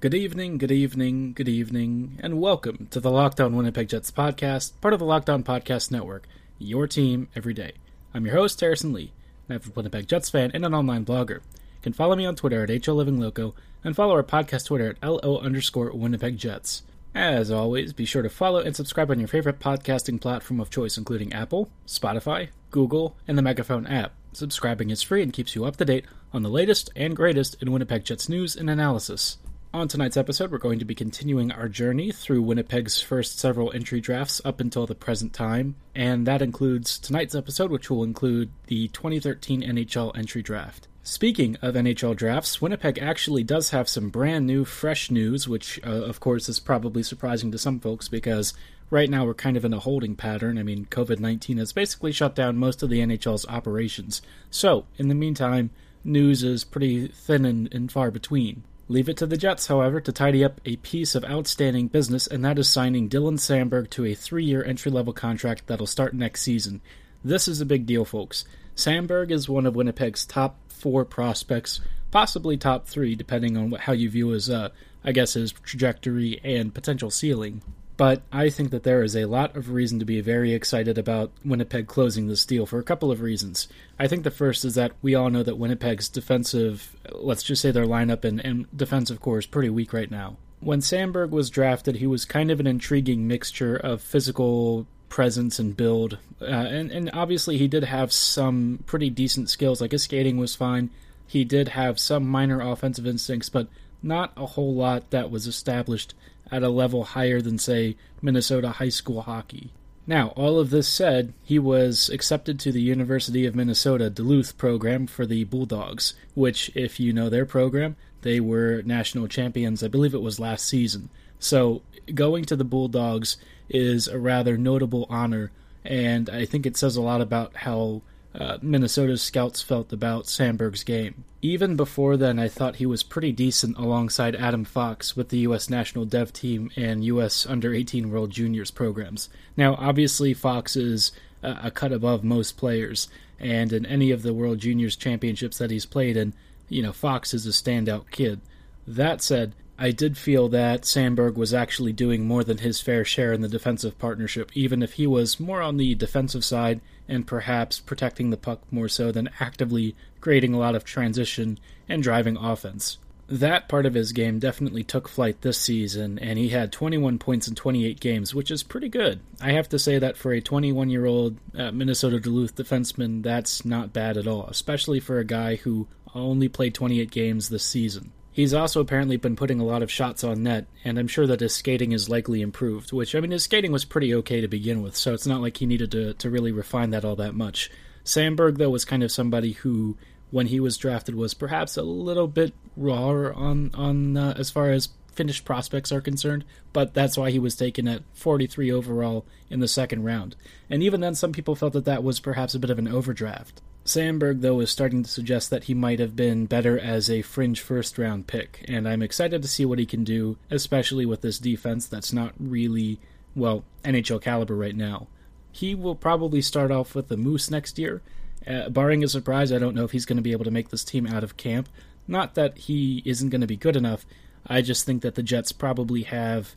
Good evening, good evening, good evening, and welcome to the Locked On Winnipeg Jets podcast, part of the Locked On Podcast Network, your team every day. I'm your host, Harrison Lee, an avid Winnipeg Jets fan and an online blogger. You can follow me on Twitter at HOLivingLoco and follow our podcast Twitter at LO underscore Winnipeg Jets. As always, be sure to follow and subscribe on your favorite podcasting platform of choice, including Apple, Spotify, Google, and the Megaphone app. Subscribing is free and keeps you up to date on the latest and greatest in Winnipeg Jets news and analysis. On tonight's episode, we're going to be continuing our journey through Winnipeg's first several entry drafts up until the present time, and that includes tonight's episode, which will include the 2013 NHL entry draft. Speaking of NHL drafts, Winnipeg actually does have some brand new, fresh news, which, uh, of course, is probably surprising to some folks because right now we're kind of in a holding pattern. I mean, COVID 19 has basically shut down most of the NHL's operations. So, in the meantime, news is pretty thin and, and far between. Leave it to the Jets, however, to tidy up a piece of outstanding business, and that is signing Dylan Samberg to a three year entry level contract that'll start next season. This is a big deal, folks. Samberg is one of Winnipeg's top four prospects, possibly top three, depending on how you view his, uh, I guess, his trajectory and potential ceiling. But I think that there is a lot of reason to be very excited about Winnipeg closing this deal for a couple of reasons. I think the first is that we all know that Winnipeg's defensive, let's just say their lineup and, and defensive core is pretty weak right now. When Samberg was drafted, he was kind of an intriguing mixture of physical presence and build. Uh, and, and obviously, he did have some pretty decent skills, like his skating was fine. He did have some minor offensive instincts, but not a whole lot that was established at a level higher than, say, Minnesota high school hockey. Now, all of this said, he was accepted to the University of Minnesota Duluth program for the Bulldogs, which, if you know their program, they were national champions, I believe it was last season. So, going to the Bulldogs is a rather notable honor, and I think it says a lot about how uh, Minnesota's scouts felt about Samberg's game. Even before then, I thought he was pretty decent alongside Adam Fox with the U.S. national dev team and U.S. under 18 World Juniors programs. Now, obviously, Fox is a cut above most players, and in any of the World Juniors championships that he's played in, you know, Fox is a standout kid. That said, I did feel that Samberg was actually doing more than his fair share in the defensive partnership, even if he was more on the defensive side and perhaps protecting the puck more so than actively creating a lot of transition and driving offense. That part of his game definitely took flight this season, and he had 21 points in 28 games, which is pretty good. I have to say that for a 21 year old uh, Minnesota Duluth defenseman, that's not bad at all, especially for a guy who only played 28 games this season. He's also apparently been putting a lot of shots on net, and I'm sure that his skating is likely improved, which, I mean, his skating was pretty okay to begin with, so it's not like he needed to, to really refine that all that much. Samberg, though, was kind of somebody who, when he was drafted, was perhaps a little bit raw on, on uh, as far as finished prospects are concerned, but that's why he was taken at 43 overall in the second round. And even then, some people felt that that was perhaps a bit of an overdraft. Samberg, though, is starting to suggest that he might have been better as a fringe first round pick, and I'm excited to see what he can do, especially with this defense that's not really, well, NHL caliber right now. He will probably start off with the Moose next year. Uh, barring a surprise, I don't know if he's going to be able to make this team out of camp. Not that he isn't going to be good enough, I just think that the Jets probably have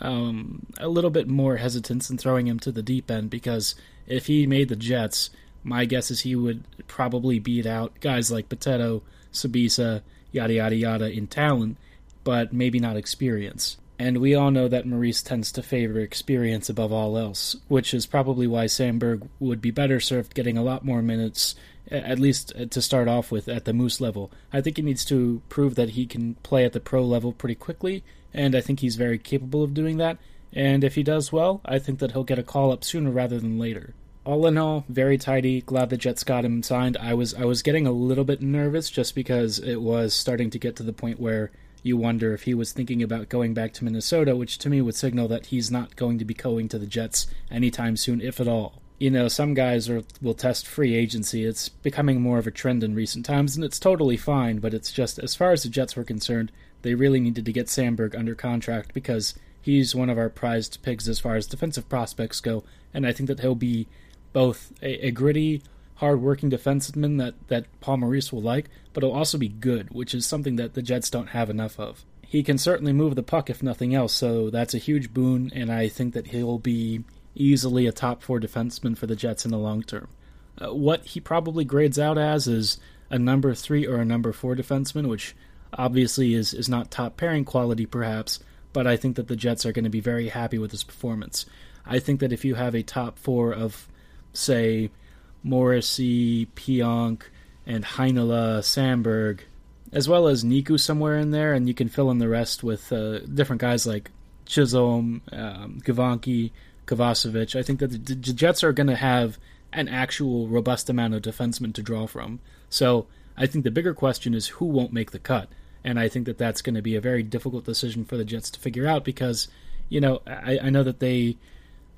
um, a little bit more hesitance in throwing him to the deep end because if he made the Jets, my guess is he would probably beat out guys like Bitetto, Sbisa, yada yada yada in talent, but maybe not experience. And we all know that Maurice tends to favor experience above all else, which is probably why Samberg would be better served getting a lot more minutes, at least uh, to start off with, at the Moose level. I think he needs to prove that he can play at the pro level pretty quickly, and I think he's very capable of doing that. And if he does well, I think that he'll get a call up sooner rather than later all in all, very tidy. Glad the Jets got him signed. I was I was getting a little bit nervous just because it was starting to get to the point where you wonder if he was thinking about going back to Minnesota, which to me would signal that he's not going to be going to the Jets anytime soon, if at all. You know, some guys are, will test free agency. It's becoming more of a trend in recent times, and it's totally fine, but it's just, as far as the Jets were concerned, they really needed to get Samberg under contract because he's one of our prized pigs as far as defensive prospects go, and I think that he'll be both a, a gritty, hard-working defenseman that, that Paul Maurice will like, but he'll also be good, which is something that the Jets don't have enough of. he can certainly move the puck if nothing else, so that's a huge boon, and I think that he'll be easily a top four defenseman for the Jets in the long term. Uh, what he probably grades out as is a number three or a number four defenseman, which obviously is, is not top pairing quality, perhaps, but I think that the Jets are going to be very happy with his performance. I think that if you have a top four of, say, Morrissey, Pionk, and Heinola, Samberg, as well as Niku somewhere in there, and you can fill in the rest with uh, different guys like Chisholm, um, Gawanke, Kovacevic. I think that the, the Jets are going to have an actual robust amount of defensemen to draw from. So I think the bigger question is who won't make the cut, and I think that that's going to be a very difficult decision for the Jets to figure out because, you know, I, I know that they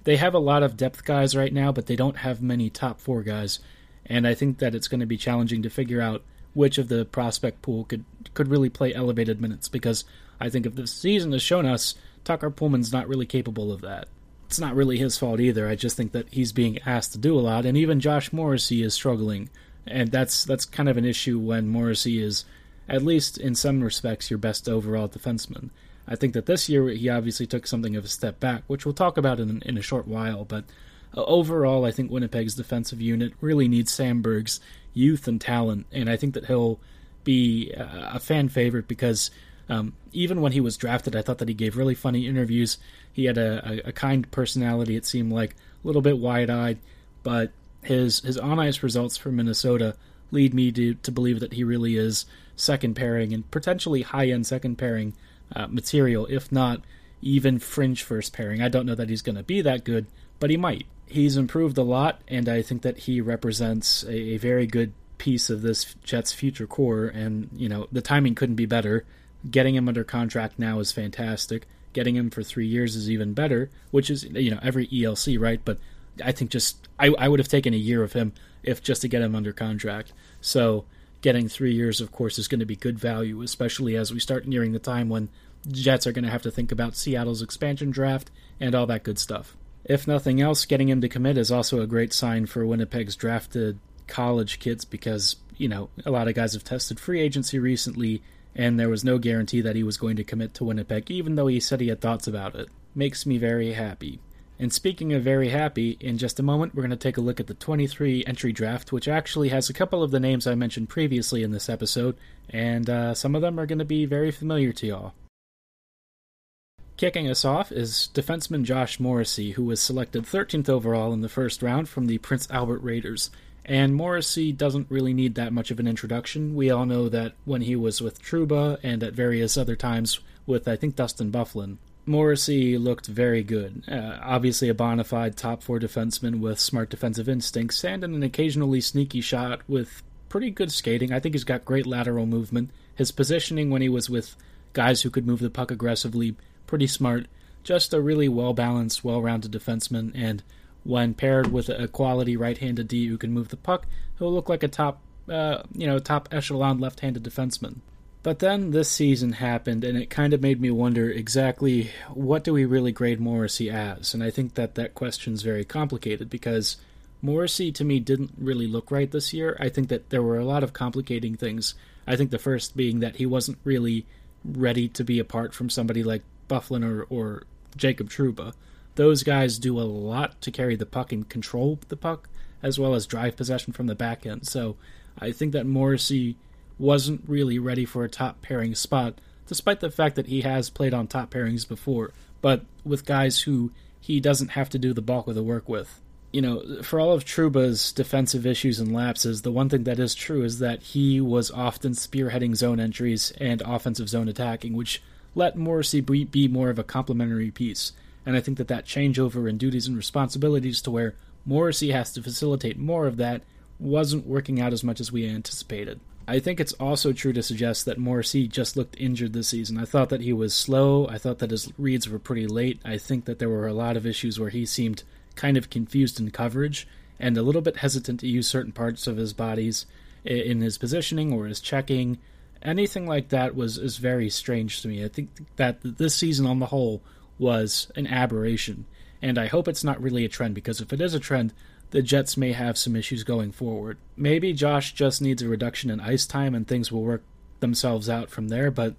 they have a lot of depth guys right now, but they don't have many top four guys, and I think that it's going to be challenging to figure out which of the prospect pool could could really play elevated minutes because I think if the season has shown us Tucker Poolman's not really capable of that. It's not really his fault either. I just think that he's being asked to do a lot, and even Josh Morrissey is struggling, and that's that's kind of an issue when Morrissey is, at least in some respects, your best overall defenseman. I think that this year he obviously took something of a step back, which we'll talk about in in a short while. But uh, overall, I think Winnipeg's defensive unit really needs Samberg's youth and talent, and I think that he'll be a fan favorite because um, even when he was drafted, I thought that he gave really funny interviews. He had a, a, a kind personality. It seemed like a little bit wide eyed, but his his on ice results for Minnesota lead me to to believe that he really is second pairing and potentially high end second pairing uh, material, if not even fringe first pairing. I don't know that he's going to be that good, but he might he's improved a lot, and I think that he represents a, a, very good piece of this Jets future core. And you know, the timing couldn't be better. Getting him under contract now is fantastic. Getting him for three years is even better, which is you know every ELC, right? But I think just I, I would have taken a year of him if just to get him under contract. So getting three years, of course, is going to be good value, especially as we start nearing the time when Jets are going to have to think about Seattle's expansion draft and all that good stuff. If nothing else, getting him to commit is also a great sign for Winnipeg's drafted college kids because, you know, a lot of guys have tested free agency recently and there was no guarantee that he was going to commit to Winnipeg, even though he said he had thoughts about it. Makes me very happy. And speaking of very happy, in just a moment we're going to take a look at the 23 entry draft, which actually has a couple of the names I mentioned previously in this episode, and uh, some of them are going to be very familiar to y'all. Kicking us off is defenseman Josh Morrissey, who was selected 13th overall in the first round from the Prince Albert Raiders. And Morrissey doesn't really need that much of an introduction. We all know that when he was with Trouba and at various other times with, I think, Dustin Byfuglien, Morrissey looked very good. Uh, obviously, a bona fide top four defenseman with smart defensive instincts and an occasionally sneaky shot with pretty good skating. I think he's got great lateral movement. His positioning when he was with guys who could move the puck aggressively pretty smart, just a really well balanced, well rounded defenseman, and when paired with a quality right handed D who can move the puck, he'll look like a top, uh, you know, top echelon left handed defenseman. But then this season happened, and it kind of made me wonder exactly what do we really grade Morrissey as? And I think that that question's very complicated because Morrissey to me didn't really look right this year. I think that there were a lot of complicating things. I think the first being that he wasn't really ready to be apart from somebody like Byfuglien or, or Jacob Trouba. Those guys do a lot to carry the puck and control the puck, as well as drive possession from the back end. So I think that Morrissey wasn't really ready for a top pairing spot, despite the fact that he has played on top pairings before, but with guys who he doesn't have to do the bulk of the work with. You know, for all of Trouba's defensive issues and lapses, the one thing that is true is that he was often spearheading zone entries and offensive zone attacking, which let Morrissey be more of a complementary piece. And I think that that changeover in duties and responsibilities to where Morrissey has to facilitate more of that wasn't working out as much as we anticipated. I think it's also true to suggest that Morrissey just looked injured this season. I thought that he was slow. I thought that his reads were pretty late. I think that there were a lot of issues where he seemed kind of confused in coverage and a little bit hesitant to use certain parts of his bodies in his positioning or his checking anything like that was is very strange to me. I think that this season on the whole was an aberration, and I hope it's not really a trend because if it is a trend, the Jets may have some issues going forward. Maybe Josh just needs a reduction in ice time and things will work themselves out from there, but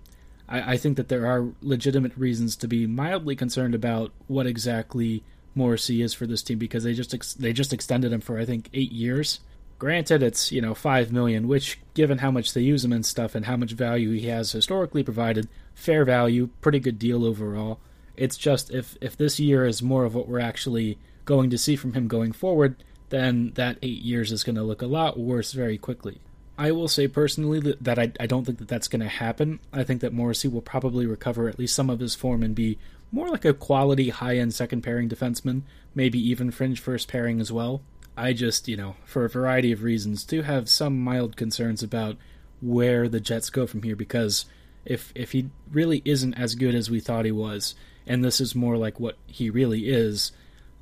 I, I think that there are legitimate reasons to be mildly concerned about what exactly Morrissey is for this team because they just ex- they just extended him for I think eight years. Granted, it's you know five million, which given how much they use him and stuff and how much value he has historically provided, fair value, pretty good deal overall. It's just if if this year is more of what we're actually going to see from him going forward, then that eight years is going to look a lot worse very quickly. I will say personally that, I, I don't think that that's going to happen. I think that Morrissey will probably recover at least some of his form and be more like a quality high end second pairing defenseman, maybe even fringe first pairing as well. I just, you know, for a variety of reasons, do have some mild concerns about where the Jets go from here because if if he really isn't as good as we thought he was, and this is more like what he really is,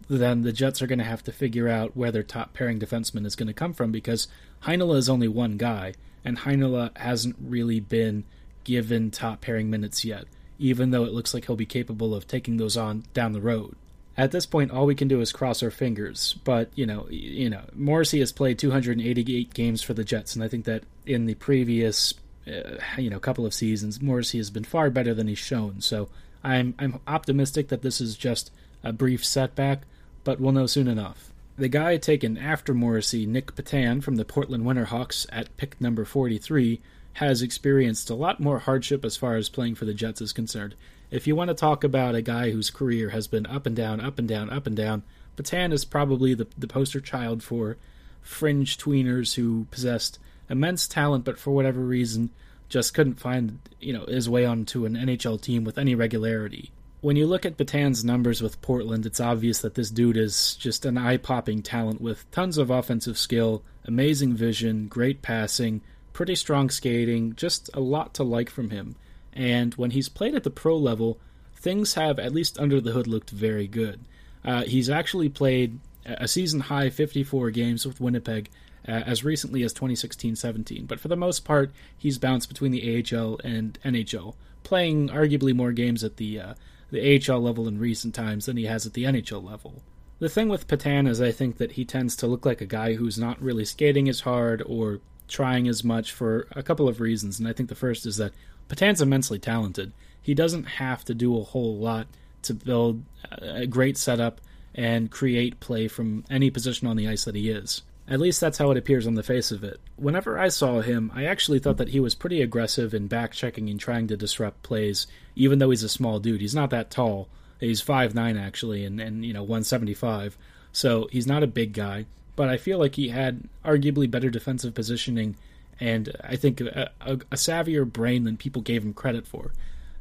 then the Jets are going to have to figure out where their top pairing defenseman is going to come from because Heinola is only one guy, and Heinola hasn't really been given top pairing minutes yet, even though it looks like he'll be capable of taking those on down the road. At this point, all we can do is cross our fingers. But you know, you know, Morrissey has played 288 games for the Jets, and I think that in the previous, uh, you know, couple of seasons, Morrissey has been far better than he's shown. So I'm I'm optimistic that this is just a brief setback, but we'll know soon enough. The guy taken after Morrissey, Nick Petan from the Portland Winterhawks at pick number 43, has experienced a lot more hardship as far as playing for the Jets is concerned. If you want to talk about a guy whose career has been up and down, up and down, up and down, Patan is probably the, the poster child for fringe tweeners who possessed immense talent, but for whatever reason just couldn't find you know his way onto an NHL team with any regularity when you look at Petan's numbers with Portland, it's obvious that this dude is just an eye popping talent with tons of offensive skill, amazing vision, great passing, pretty strong skating, just a lot to like from him. And when he's played at the pro level, things have, at least under the hood, looked very good. Uh, he's actually played a season high 54 games with Winnipeg uh, as recently as 2016 17, but for the most part, he's bounced between the AHL and NHL, playing arguably more games at the uh, the AHL level in recent times than he has at the NHL level. The thing with Petan is I think that he tends to look like a guy who's not really skating as hard or trying as much for a couple of reasons, and I think the first is that Petan's immensely talented. He doesn't have to do a whole lot to build a great setup and create play from any position on the ice that he is. At least that's how it appears on the face of it. Whenever I saw him, I actually thought that he was pretty aggressive in back checking and trying to disrupt plays, even though he's a small dude. He's not that tall. He's five nine actually, and, and you know, 175. So he's not a big guy, but I feel like he had arguably better defensive positioning and I think a, a, a savvier brain than people gave him credit for.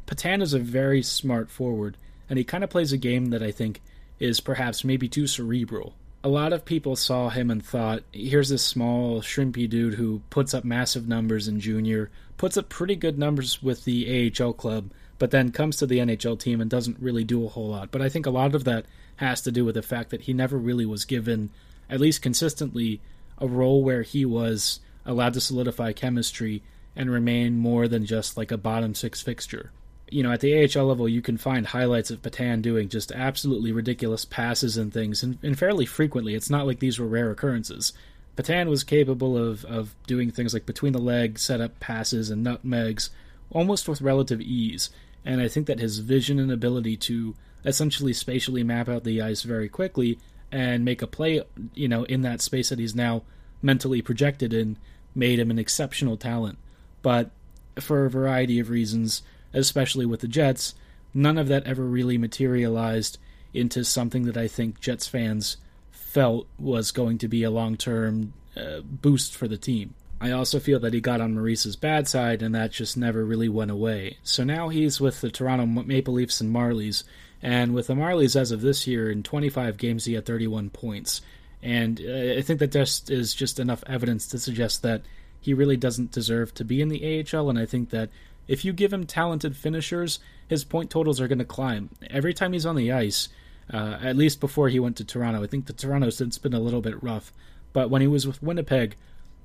Petan is a very smart forward, and he kind of plays a game that I think is perhaps maybe too cerebral a lot of people saw him and thought, here's this small, shrimpy dude who puts up massive numbers in junior, puts up pretty good numbers with the AHL club, but then comes to the NHL team and doesn't really do a whole lot. But I think a lot of that has to do with the fact that he never really was given, at least consistently, a role where he was allowed to solidify chemistry and remain more than just like a bottom six fixture you know, at the AHL level, you can find highlights of Petan doing just absolutely ridiculous passes and things, and, and fairly frequently. It's not like these were rare occurrences. Petan was capable of, of doing things like between the leg setup passes and nutmegs almost with relative ease. And I think that his vision and ability to essentially spatially map out the ice very quickly and make a play, you know, in that space that he's now mentally projected in made him an exceptional talent. But for a variety of reasons, especially with the Jets, none of that ever really materialized into something that I think Jets fans felt was going to be a long term uh, boost for the team. I also feel that he got on Maurice's bad side, and that just never really went away. So now he's with the Toronto Maple Leafs and Marlies, and with the Marlies as of this year, in 25 games, he had 31 points. And uh, I think that just is just enough evidence to suggest that he really doesn't deserve to be in the AHL, and I think that if you give him talented finishers, his point totals are going to climb. Every time he's on the ice, uh, at least before he went to Toronto, I think the Toronto since been a little bit rough. But when he was with Winnipeg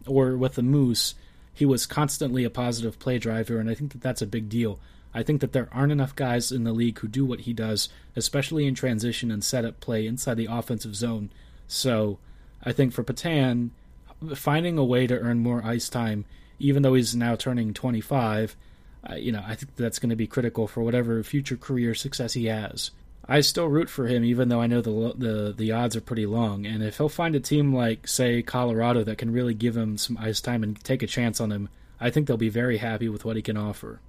or with the Moose, he was constantly a positive play driver, and I think that that's a big deal. I think that there aren't enough guys in the league who do what he does, especially in transition and setup play inside the offensive zone. So I think for Petan, finding a way to earn more ice time, even though he's now turning 25, you know, I think that's going to be critical for whatever future career success he has. I still root for him, even though I know the the the odds are pretty long. And if he'll find a team like, say, Colorado that can really give him some ice time and take a chance on him, I think they'll be very happy with what he can offer.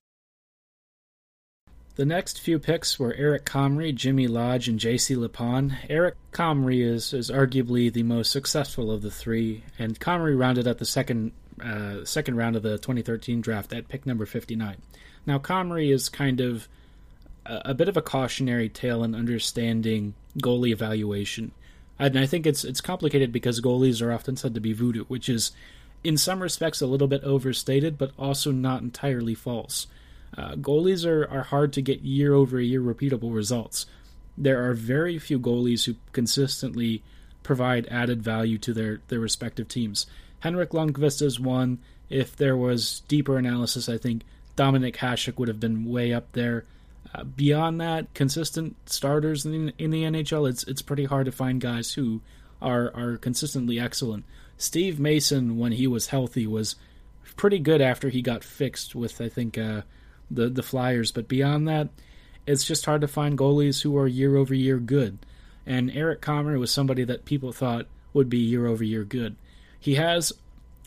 The next few picks were Eric Comrie, Jimmy Lodge, and J.C. Lipon. Eric Comrie is, is arguably the most successful of the three, and Comrie rounded out the second uh, second round of the 2013 draft at pick number 59. Now, Comrie is kind of a, a bit of a cautionary tale in understanding goalie evaluation. And I think it's it's complicated because goalies are often said to be voodoo, which is in some respects a little bit overstated, but also not entirely false. Uh, goalies are, are hard to get year over year repeatable results. There are very few goalies who consistently provide added value to their, their respective teams. Henrik Lundqvist is one. If there was deeper analysis, I think Dominik Hasek would have been way up there. Uh, beyond that, consistent starters in, in the NHL, it's it's pretty hard to find guys who are are consistently excellent. Steve Mason, when he was healthy, was pretty good after he got fixed with I think uh, the the Flyers. But beyond that, it's just hard to find goalies who are year over year good. And Eric Comrie was somebody that people thought would be year over year good. He has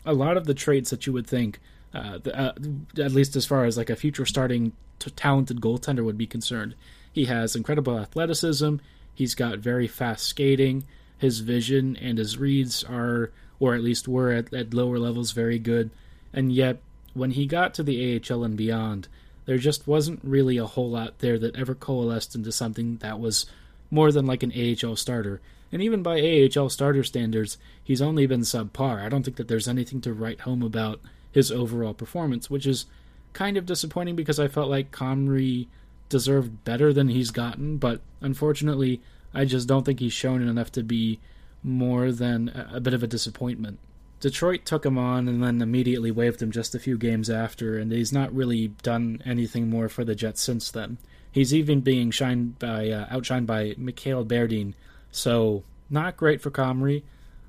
a lot of the traits that you would think, uh, the, uh, at least as far as like a future starting t- talented goaltender would be concerned. He has incredible athleticism. He's got very fast skating. His vision and his reads are, or at least were at, at lower levels, very good. And yet, when he got to the AHL and beyond, there just wasn't really a whole lot there that ever coalesced into something that was more than like an AHL starter. And even by AHL starter standards, he's only been subpar. I don't think that there's anything to write home about his overall performance, which is kind of disappointing because I felt like Comrie deserved better than he's gotten, but unfortunately, I just don't think he's shown enough to be more than a, bit of a disappointment. Detroit took him on and then immediately waived him just a few games after, and he's not really done anything more for the Jets since then. He's even being shined by uh, outshined by Mikhail Berdin, so not great for Comrie.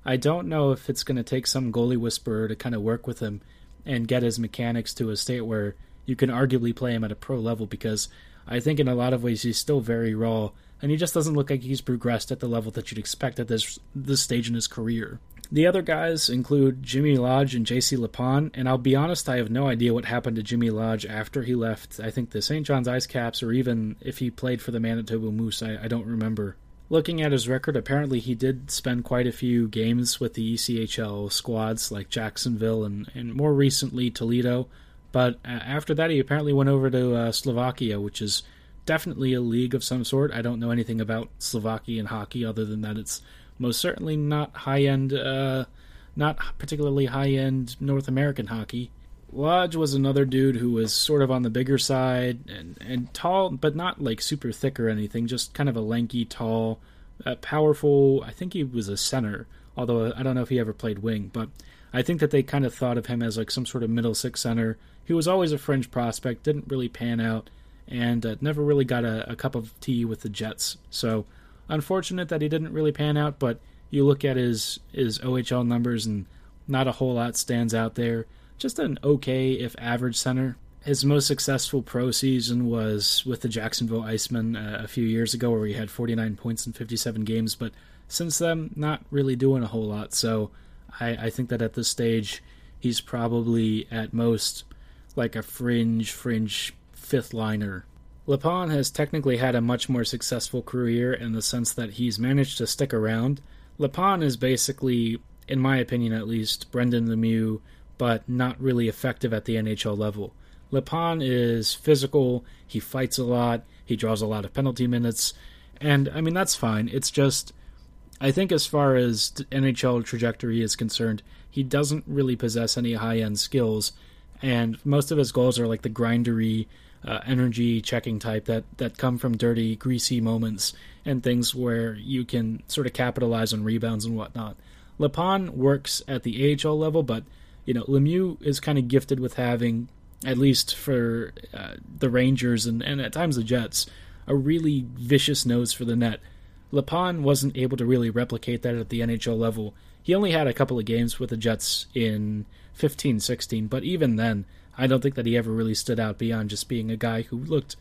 I don't know if it's going to take some goalie whisperer to kind of work with him and get his mechanics to a state where you can arguably play him at a pro level because I think in a lot of ways he's still very raw and he just doesn't look like he's progressed at the level that you'd expect at this this stage in his career. The other guys include Jimmy Lodge and JC Lipon, and I'll be honest, I have no idea what happened to Jimmy Lodge after he left, I think, the St. John's Ice Caps, or even if he played for the Manitoba Moose, I, I don't remember. Looking at his record, apparently he did spend quite a few games with the ECHL squads like Jacksonville and, and more recently Toledo, but uh, after that he apparently went over to uh, Slovakia, which is definitely a league of some sort. I don't know anything about Slovakian hockey other than that it's most certainly not high end, uh, not particularly high end North American hockey. Lodge was another dude who was sort of on the bigger side and, and tall, but not like super thick or anything, just kind of a lanky, tall, uh, powerful. I think he was a center, although I don't know if he ever played wing, but I think that they kind of thought of him as like some sort of middle six center. He was always a fringe prospect, didn't really pan out, and uh, never really got a, a cup of tea with the Jets. So unfortunate that he didn't really pan out, but you look at his his OHL numbers and not a whole lot stands out there. Just an okay, if average center. His most successful pro season was with the Jacksonville Icemen uh, a few years ago, where he had 49 points in 57 games. But since then, not really doing a whole lot. So I, I think that at this stage, he's probably at most like a fringe, fringe fifth liner Lipon has technically had a much more successful career in the sense that he's managed to stick around. Lipon is basically, in my opinion at least, Brendan Lemieux, but not really effective at the NHL level. Lipon is physical, he fights a lot, he draws a lot of penalty minutes, and I mean, that's fine. It's just, I think as far as NHL trajectory is concerned, he doesn't really possess any high end skills, and most of his goals are like the grindery, uh, energy checking type that that come from dirty, greasy moments and things where you can sort of capitalize on rebounds and whatnot. Lipon works at the AHL level, but you know Lemieux is kind of gifted with having, at least for uh, the Rangers and, and at times the Jets, a really vicious nose for the net. Lipon wasn't able to really replicate that at the NHL level. He only had a couple of games with the Jets in 15 16, but even then, I don't think that he ever really stood out beyond just being a guy who looked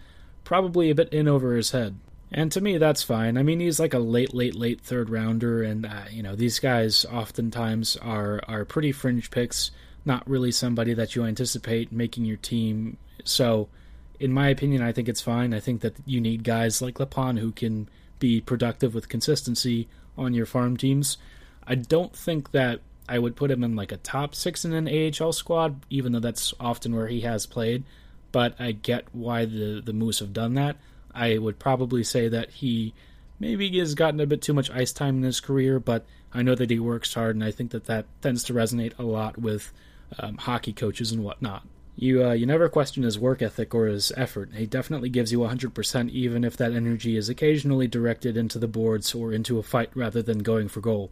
probably a bit in over his head. And to me, that's fine. I mean, he's like a late, late, late third rounder, and uh, you know these guys oftentimes are are pretty fringe picks, not really somebody that you anticipate making your team. So, in my opinion, I think it's fine. I think that you need guys like Lipon who can be productive with consistency on your farm teams. I don't think that I would put him in like a top six in an AHL squad, even though that's often where he has played. But I get why the the Moose have done that. I would probably say that he maybe has gotten a bit too much ice time in his career, but I know that he works hard, and I think that that tends to resonate a lot with um, hockey coaches and whatnot. You uh, you never question his work ethic or his effort. He definitely gives you 100%, even if that energy is occasionally directed into the boards or into a fight rather than going for goal.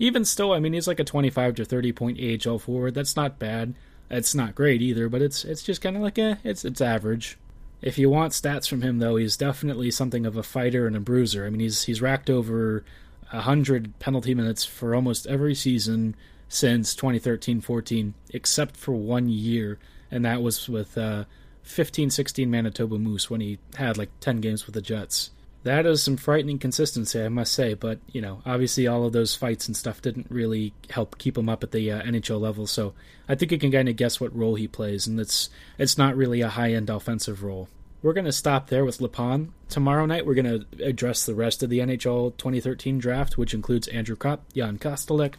Even still, I mean, he's like a 25 to 30 point AHL forward. That's not bad. It's not great either, but it's it's just kind of like eh, it's it's average. If you want stats from him, though, he's definitely something of a fighter and a bruiser. I mean, he's he's racked over hundred penalty minutes for almost every season since 2013-14, except for one year, and that was with uh, 15-16 Manitoba Moose when he had like 10 games with the Jets that is some frightening consistency, I must say. But you know, obviously, all of those fights and stuff didn't really help keep him up at the uh, NHL level. So I think you can kind of guess what role he plays, and it's it's not really a high end offensive role. We're to stop there with Lipon. Tomorrow night, we're to address the rest of the NHL 2013 draft, which includes Andrew Copp, Jan Kostalek,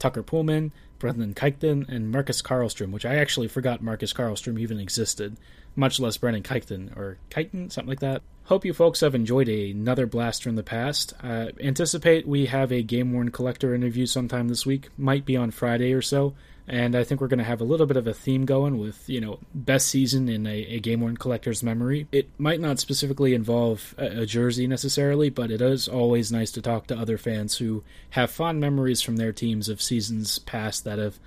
Tucker Poolman, Brendan Kichton, and Marcus Karlstrom, which I actually forgot Marcus Karlstrom even existed, much less Brendan Kichton, or Kichton, something like that. Hope you folks have enjoyed another blast from the past. Uh, anticipate we have a Game Worn Collector interview sometime this week. Might be on Friday or so. And I think we're going to have a little bit of a theme going with, you know, best season in a, a Game Worn Collector's memory. It might not specifically involve a, a jersey necessarily, but it is always nice to talk to other fans who have fond memories from their teams of seasons past that have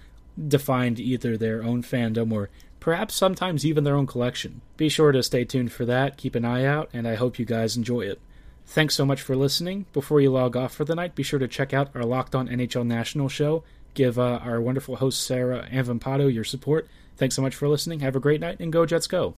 defined either their own fandom or perhaps sometimes even their own collection. Be sure to stay tuned for that, keep an eye out, and I hope you guys enjoy it. Thanks so much for listening. Before you log off for the night, be sure to check out our Locked On NHL National show. Give uh, our wonderful host Sarah Avampato your support. Thanks so much for listening. Have a great night, and go Jets go.